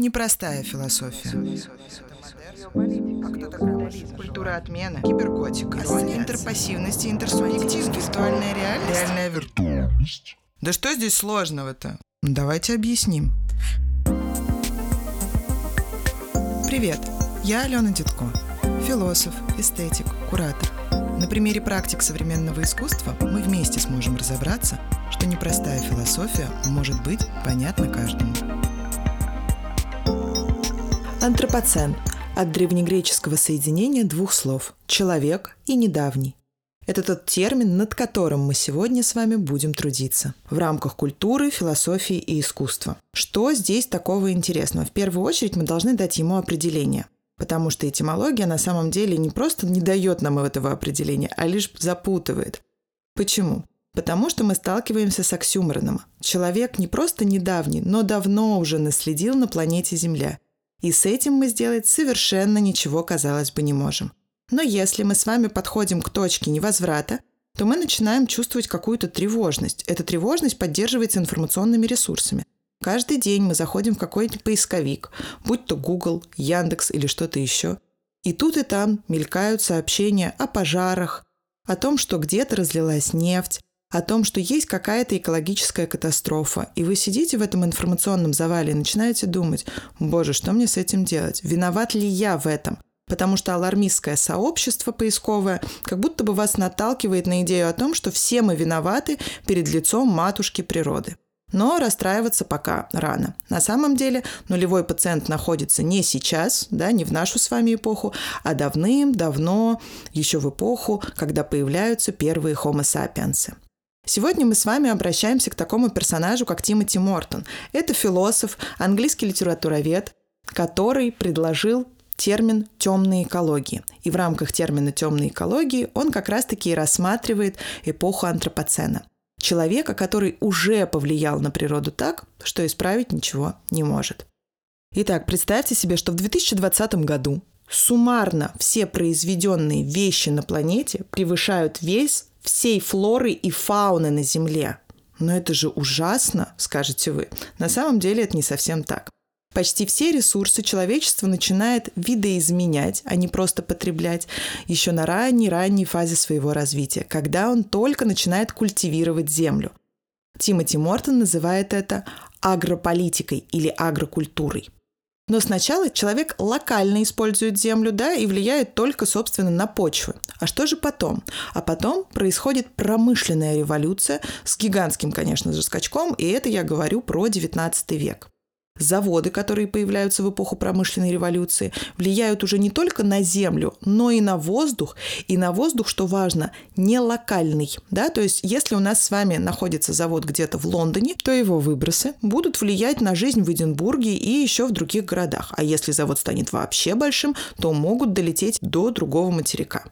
Непростая философия. Культура отмены, киберготика, интерпассивность и интерсубъективность, виртуальная реальность, реальная виртуальность. Да что здесь сложного-то? Давайте объясним. Привет, я Алена Дедко, философ, эстетик, куратор. На примере практик современного искусства мы вместе сможем разобраться, что непростая философия может быть понятна каждому. Антропоцен от древнегреческого соединения двух слов «человек» и «недавний». Это тот термин, над которым мы сегодня с вами будем трудиться в рамках культуры, философии и искусства. Что здесь такого интересного? В первую очередь мы должны дать ему определение. Потому что этимология на самом деле не просто не дает нам этого определения, а лишь запутывает. Почему? Потому что мы сталкиваемся с оксюмороном. Человек не просто недавний, но давно уже наследил на планете Земля – и с этим мы сделать совершенно ничего, казалось бы, не можем. Но если мы с вами подходим к точке невозврата, то мы начинаем чувствовать какую-то тревожность. Эта тревожность поддерживается информационными ресурсами. Каждый день мы заходим в какой-нибудь поисковик, будь то Google, Яндекс или что-то еще. И тут и там мелькают сообщения о пожарах, о том, что где-то разлилась нефть, о том, что есть какая-то экологическая катастрофа, и вы сидите в этом информационном завале и начинаете думать, боже, что мне с этим делать? Виноват ли я в этом? Потому что алармистское сообщество поисковое как будто бы вас наталкивает на идею о том, что все мы виноваты перед лицом матушки природы. Но расстраиваться пока рано. На самом деле нулевой пациент находится не сейчас, да, не в нашу с вами эпоху, а давным-давно, еще в эпоху, когда появляются первые homo sapiens. Сегодня мы с вами обращаемся к такому персонажу, как Тимоти Мортон. Это философ, английский литературовед, который предложил термин темной экологии. И в рамках термина темной экологии он как раз-таки и рассматривает эпоху антропоцена. Человека, который уже повлиял на природу так, что исправить ничего не может. Итак, представьте себе, что в 2020 году суммарно все произведенные вещи на планете превышают вес всей флоры и фауны на Земле. Но это же ужасно, скажете вы. На самом деле это не совсем так. Почти все ресурсы человечество начинает видоизменять, а не просто потреблять, еще на ранней-ранней фазе своего развития, когда он только начинает культивировать землю. Тимоти Мортон называет это агрополитикой или агрокультурой. Но сначала человек локально использует землю, да, и влияет только, собственно, на почвы. А что же потом? А потом происходит промышленная революция с гигантским, конечно же, скачком, и это я говорю про 19 век. Заводы, которые появляются в эпоху промышленной революции, влияют уже не только на землю, но и на воздух. И на воздух, что важно, не локальный. Да? То есть, если у нас с вами находится завод где-то в Лондоне, то его выбросы будут влиять на жизнь в Эдинбурге и еще в других городах. А если завод станет вообще большим, то могут долететь до другого материка.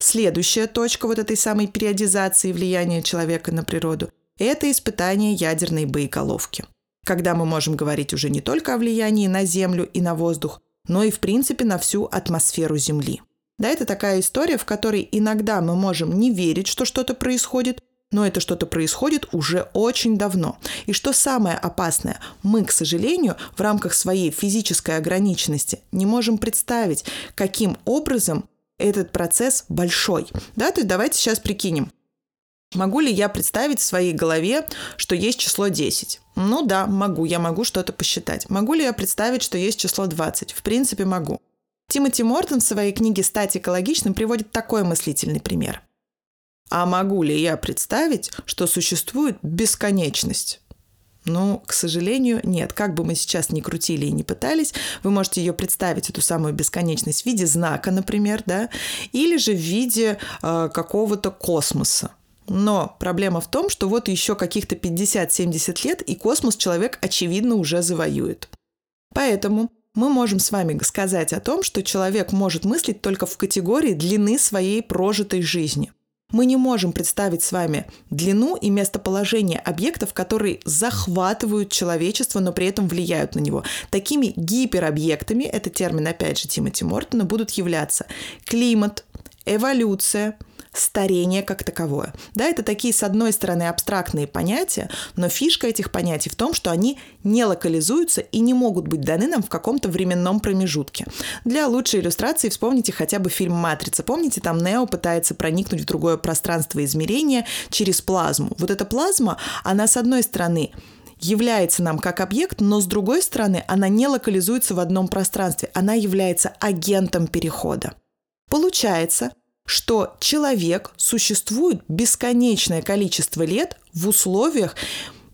Следующая точка вот этой самой периодизации влияния человека на природу – это испытание ядерной боеголовки когда мы можем говорить уже не только о влиянии на Землю и на воздух, но и в принципе на всю атмосферу Земли. Да, это такая история, в которой иногда мы можем не верить, что что-то происходит, но это что-то происходит уже очень давно. И что самое опасное, мы, к сожалению, в рамках своей физической ограниченности не можем представить, каким образом этот процесс большой. Да, то есть давайте сейчас прикинем. Могу ли я представить в своей голове, что есть число 10? Ну да, могу, я могу что-то посчитать. Могу ли я представить, что есть число 20? В принципе, могу. Тимоти Мортон в своей книге «Стать экологичным» приводит такой мыслительный пример. А могу ли я представить, что существует бесконечность? Ну, к сожалению, нет. Как бы мы сейчас ни крутили и не пытались, вы можете ее представить, эту самую бесконечность, в виде знака, например, да, или же в виде э, какого-то космоса. Но проблема в том, что вот еще каких-то 50-70 лет, и космос человек, очевидно, уже завоюет. Поэтому мы можем с вами сказать о том, что человек может мыслить только в категории длины своей прожитой жизни. Мы не можем представить с вами длину и местоположение объектов, которые захватывают человечество, но при этом влияют на него. Такими гиперобъектами, это термин опять же Тимоти Мортона, будут являться климат, эволюция – старение как таковое. Да, это такие, с одной стороны, абстрактные понятия, но фишка этих понятий в том, что они не локализуются и не могут быть даны нам в каком-то временном промежутке. Для лучшей иллюстрации вспомните хотя бы фильм «Матрица». Помните, там Нео пытается проникнуть в другое пространство измерения через плазму. Вот эта плазма, она, с одной стороны, является нам как объект, но с другой стороны она не локализуется в одном пространстве, она является агентом перехода. Получается, что человек существует бесконечное количество лет в условиях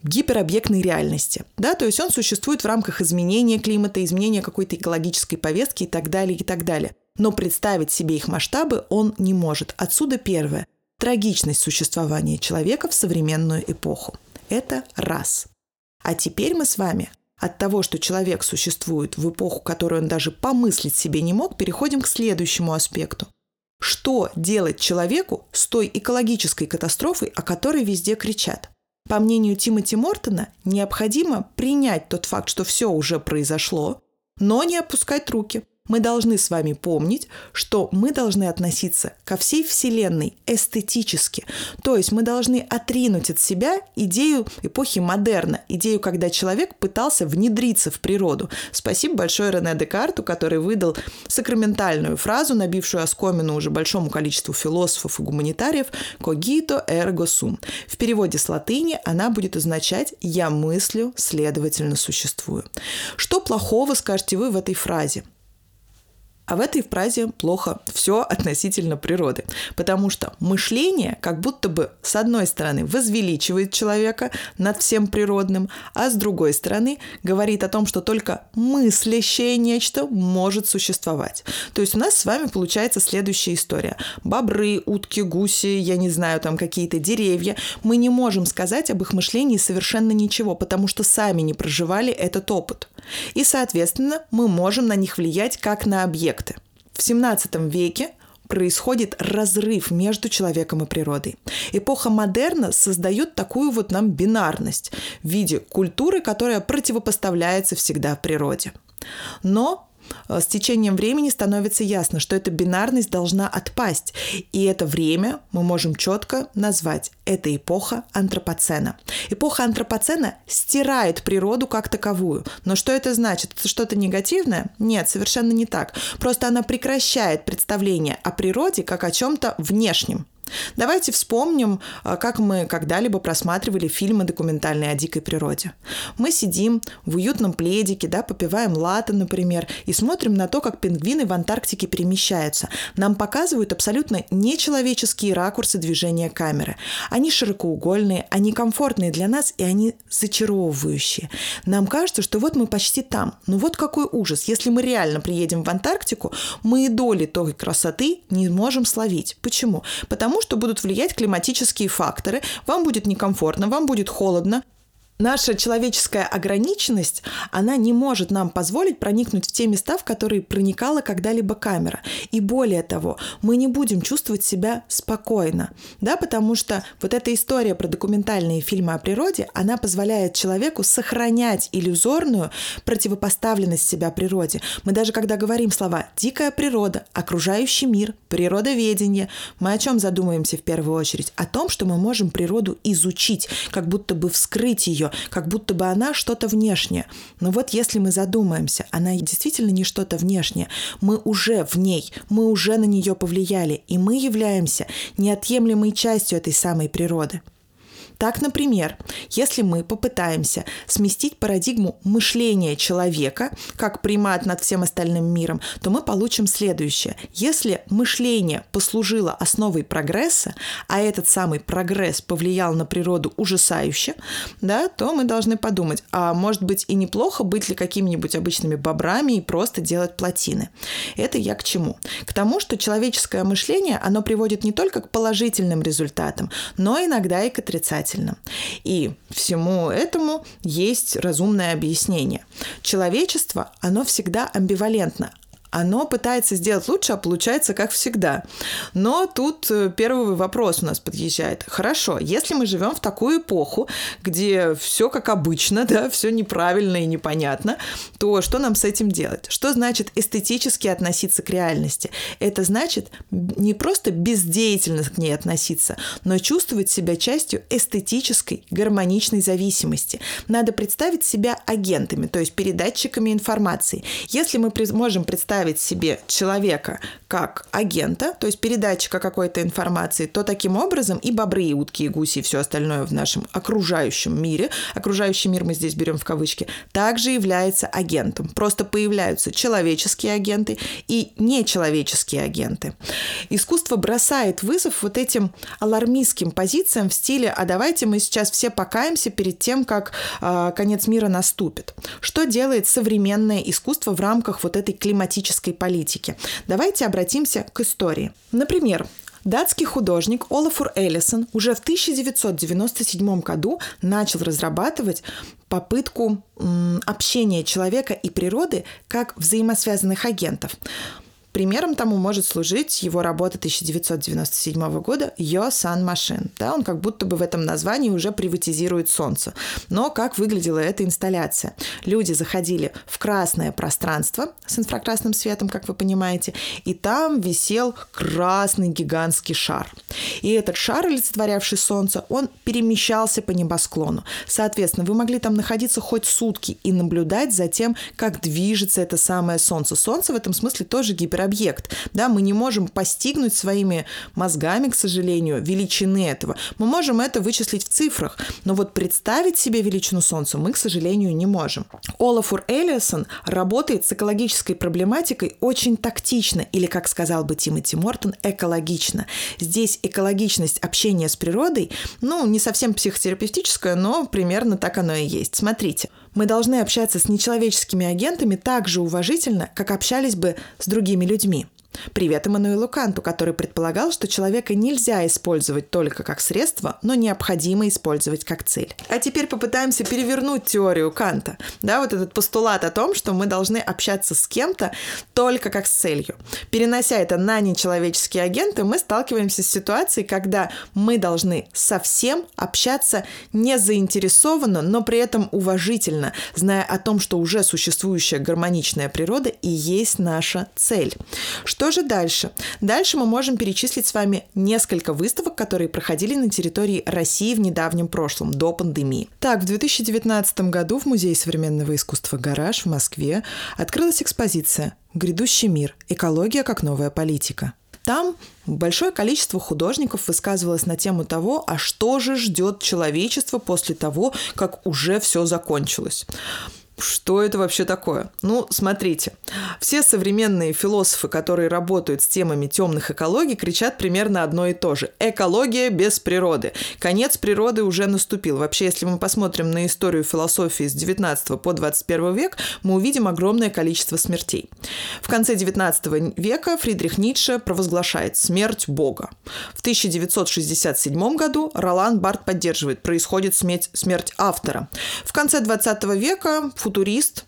гиперобъектной реальности. Да? То есть он существует в рамках изменения климата, изменения какой-то экологической повестки и так далее, и так далее. Но представить себе их масштабы он не может. Отсюда первое – трагичность существования человека в современную эпоху. Это раз. А теперь мы с вами от того, что человек существует в эпоху, которую он даже помыслить себе не мог, переходим к следующему аспекту. Что делать человеку с той экологической катастрофой, о которой везде кричат? По мнению Тимоти Мортона, необходимо принять тот факт, что все уже произошло, но не опускать руки – мы должны с вами помнить, что мы должны относиться ко всей Вселенной эстетически. То есть мы должны отринуть от себя идею эпохи модерна, идею, когда человек пытался внедриться в природу. Спасибо большое Рене Декарту, который выдал сакраментальную фразу, набившую оскомину уже большому количеству философов и гуманитариев «cogito ergo sum». В переводе с латыни она будет означать «я мыслю, следовательно существую». Что плохого, скажете вы, в этой фразе? А в этой фразе плохо все относительно природы, потому что мышление как будто бы с одной стороны возвеличивает человека над всем природным, а с другой стороны говорит о том, что только мыслящее нечто может существовать. То есть у нас с вами получается следующая история. Бобры, утки, гуси, я не знаю, там какие-то деревья. Мы не можем сказать об их мышлении совершенно ничего, потому что сами не проживали этот опыт. И, соответственно, мы можем на них влиять как на объекты. В 17 веке происходит разрыв между человеком и природой. Эпоха модерна создает такую вот нам бинарность в виде культуры, которая противопоставляется всегда природе. Но с течением времени становится ясно, что эта бинарность должна отпасть. И это время мы можем четко назвать. Это эпоха антропоцена. Эпоха антропоцена стирает природу как таковую. Но что это значит? Это что-то негативное? Нет, совершенно не так. Просто она прекращает представление о природе как о чем-то внешнем. Давайте вспомним, а, как мы когда-либо просматривали фильмы документальные о дикой природе. Мы сидим в уютном пледике, да, попиваем латы, например, и смотрим на то, как пингвины в Антарктике перемещаются. Нам показывают абсолютно нечеловеческие ракурсы движения камеры. Они широкоугольные, они комфортные для нас, и они зачаровывающие. Нам кажется, что вот мы почти там. Но вот какой ужас. Если мы реально приедем в Антарктику, мы и доли той красоты не можем словить. Почему? Потому что будут влиять климатические факторы, вам будет некомфортно, вам будет холодно, наша человеческая ограниченность, она не может нам позволить проникнуть в те места, в которые проникала когда-либо камера. И более того, мы не будем чувствовать себя спокойно, да, потому что вот эта история про документальные фильмы о природе, она позволяет человеку сохранять иллюзорную противопоставленность себя природе. Мы даже когда говорим слова «дикая природа», «окружающий мир», «природоведение», мы о чем задумываемся в первую очередь? О том, что мы можем природу изучить, как будто бы вскрыть ее, как будто бы она что-то внешнее. Но вот если мы задумаемся, она действительно не что-то внешнее. Мы уже в ней, мы уже на нее повлияли, и мы являемся неотъемлемой частью этой самой природы. Так, например, если мы попытаемся сместить парадигму мышления человека как примат над всем остальным миром, то мы получим следующее. Если мышление послужило основой прогресса, а этот самый прогресс повлиял на природу ужасающе, да, то мы должны подумать, а может быть и неплохо быть ли какими-нибудь обычными бобрами и просто делать плотины. Это я к чему? К тому, что человеческое мышление, оно приводит не только к положительным результатам, но иногда и к отрицательным отрицательным. И всему этому есть разумное объяснение. Человечество, оно всегда амбивалентно. Оно пытается сделать лучше, а получается как всегда. Но тут э, первый вопрос у нас подъезжает. Хорошо, если мы живем в такую эпоху, где все как обычно, да, все неправильно и непонятно, то что нам с этим делать? Что значит эстетически относиться к реальности? Это значит не просто бездеятельно к ней относиться, но чувствовать себя частью эстетической, гармоничной зависимости. Надо представить себя агентами, то есть передатчиками информации. Если мы можем представить себе человека как агента, то есть передатчика какой-то информации, то таким образом и бобры, и утки, и гуси, и все остальное в нашем окружающем мире, окружающий мир мы здесь берем в кавычки, также является агентом. Просто появляются человеческие агенты и нечеловеческие агенты. Искусство бросает вызов вот этим алармистским позициям в стиле «а давайте мы сейчас все покаемся перед тем, как э, конец мира наступит». Что делает современное искусство в рамках вот этой климатической политики? Давайте обратимся к истории. Например, Датский художник Олафур Эллисон уже в 1997 году начал разрабатывать попытку общения человека и природы как взаимосвязанных агентов. Примером тому может служить его работа 1997 года «Yo Sun Machine». Да, он как будто бы в этом названии уже приватизирует Солнце. Но как выглядела эта инсталляция? Люди заходили в красное пространство с инфракрасным светом, как вы понимаете, и там висел красный гигантский шар. И этот шар, олицетворявший Солнце, он перемещался по небосклону. Соответственно, вы могли там находиться хоть сутки и наблюдать за тем, как движется это самое Солнце. Солнце в этом смысле тоже гиперобъективно объект. Да, мы не можем постигнуть своими мозгами, к сожалению, величины этого. Мы можем это вычислить в цифрах, но вот представить себе величину Солнца мы, к сожалению, не можем. Олафур Эллисон работает с экологической проблематикой очень тактично, или, как сказал бы Тимоти Мортон, экологично. Здесь экологичность общения с природой, ну, не совсем психотерапевтическая, но примерно так оно и есть. Смотрите, мы должны общаться с нечеловеческими агентами так же уважительно, как общались бы с другими людьми. Привет Эммануилу Канту, который предполагал, что человека нельзя использовать только как средство, но необходимо использовать как цель. А теперь попытаемся перевернуть теорию Канта. Да, вот этот постулат о том, что мы должны общаться с кем-то только как с целью. Перенося это на нечеловеческие агенты, мы сталкиваемся с ситуацией, когда мы должны совсем общаться не заинтересованно, но при этом уважительно, зная о том, что уже существующая гармоничная природа и есть наша цель. Что же дальше? Дальше мы можем перечислить с вами несколько выставок, которые проходили на территории России в недавнем прошлом, до пандемии. Так, в 2019 году в Музее современного искусства «Гараж» в Москве открылась экспозиция «Грядущий мир. Экология как новая политика». Там большое количество художников высказывалось на тему того, а что же ждет человечество после того, как уже все закончилось. Что это вообще такое? Ну, смотрите, все современные философы, которые работают с темами темных экологий, кричат примерно одно и то же. Экология без природы. Конец природы уже наступил. Вообще, если мы посмотрим на историю философии с 19 по 21 век, мы увидим огромное количество смертей. В конце 19 века Фридрих Ницше провозглашает смерть Бога. В 1967 году Ролан Барт поддерживает, происходит смерть, смерть автора. В конце 20 века futurista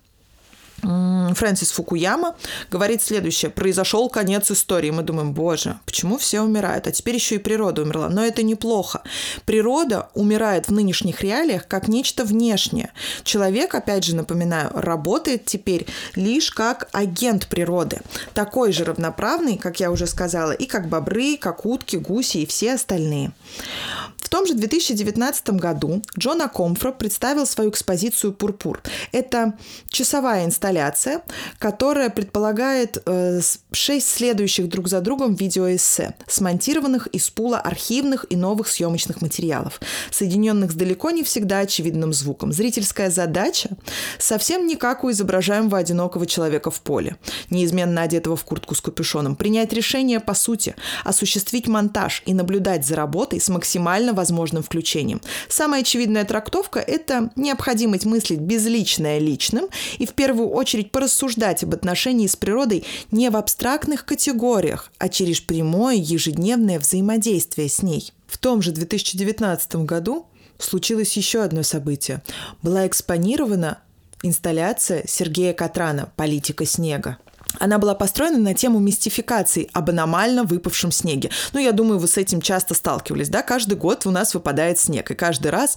Фрэнсис Фукуяма говорит следующее. Произошел конец истории. Мы думаем, боже, почему все умирают? А теперь еще и природа умерла. Но это неплохо. Природа умирает в нынешних реалиях как нечто внешнее. Человек, опять же напоминаю, работает теперь лишь как агент природы. Такой же равноправный, как я уже сказала, и как бобры, как утки, гуси и все остальные. В том же 2019 году Джона Комфра представил свою экспозицию «Пурпур». Это часовая инсталляция, которая предполагает э, шесть следующих друг за другом видеоэссе, смонтированных из пула архивных и новых съемочных материалов, соединенных с далеко не всегда очевидным звуком. Зрительская задача совсем не как у изображаемого одинокого человека в поле, неизменно одетого в куртку с капюшоном, принять решение по сути, осуществить монтаж и наблюдать за работой с максимально возможным включением. Самая очевидная трактовка – это необходимость мыслить безличное личным и в первую очередь порассуждать об отношении с природой не в абстрактных категориях, а через прямое ежедневное взаимодействие с ней. В том же 2019 году случилось еще одно событие. Была экспонирована инсталляция Сергея Катрана «Политика снега». Она была построена на тему мистификации об аномально выпавшем снеге. Ну, я думаю, вы с этим часто сталкивались, да? Каждый год у нас выпадает снег, и каждый раз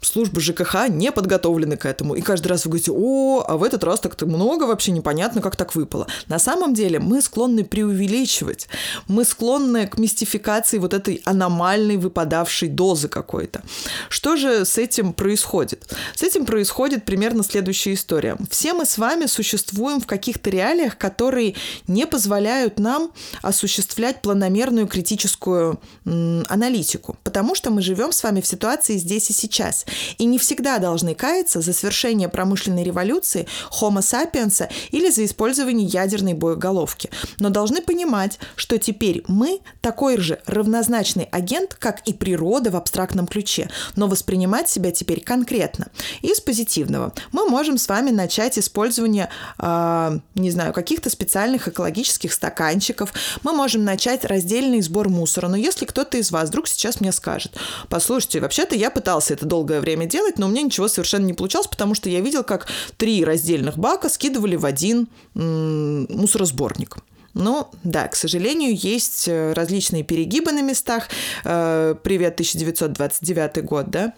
службы ЖКХ не подготовлены к этому. И каждый раз вы говорите, о, а в этот раз так-то много, вообще непонятно, как так выпало. На самом деле мы склонны преувеличивать, мы склонны к мистификации вот этой аномальной выпадавшей дозы какой-то. Что же с этим происходит? С этим происходит примерно следующая история. Все мы с вами существуем в каких-то реалиях, которые не позволяют нам осуществлять планомерную критическую м, аналитику, потому что мы живем с вами в ситуации здесь и сейчас и не всегда должны каяться за свершение промышленной революции Homo sapiens или за использование ядерной боеголовки, но должны понимать, что теперь мы такой же равнозначный агент, как и природа в абстрактном ключе, но воспринимать себя теперь конкретно. Из позитивного. Мы можем с вами начать использование, э, не знаю, каких-то специальных экологических стаканчиков, мы можем начать раздельный сбор мусора, но если кто-то из вас вдруг сейчас мне скажет, послушайте, вообще-то я пытался это долгое время делать, но у меня ничего совершенно не получалось, потому что я видел, как три раздельных бака скидывали в один м- мусоросборник. Ну, да, к сожалению, есть э, различные перегибы на местах. Э, привет, 1929 год, да?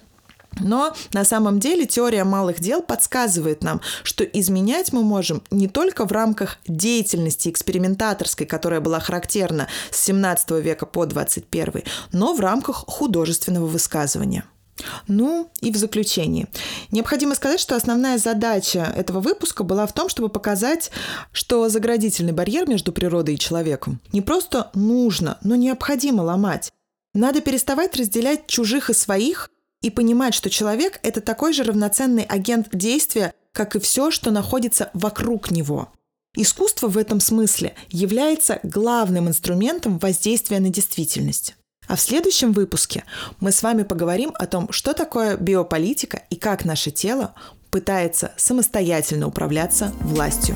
Но на самом деле теория малых дел подсказывает нам, что изменять мы можем не только в рамках деятельности экспериментаторской, которая была характерна с 17 века по 21, но в рамках художественного высказывания. Ну и в заключении. Необходимо сказать, что основная задача этого выпуска была в том, чтобы показать, что заградительный барьер между природой и человеком не просто нужно, но необходимо ломать. Надо переставать разделять чужих и своих и понимать, что человек – это такой же равноценный агент действия, как и все, что находится вокруг него. Искусство в этом смысле является главным инструментом воздействия на действительность. А в следующем выпуске мы с вами поговорим о том, что такое биополитика и как наше тело пытается самостоятельно управляться властью.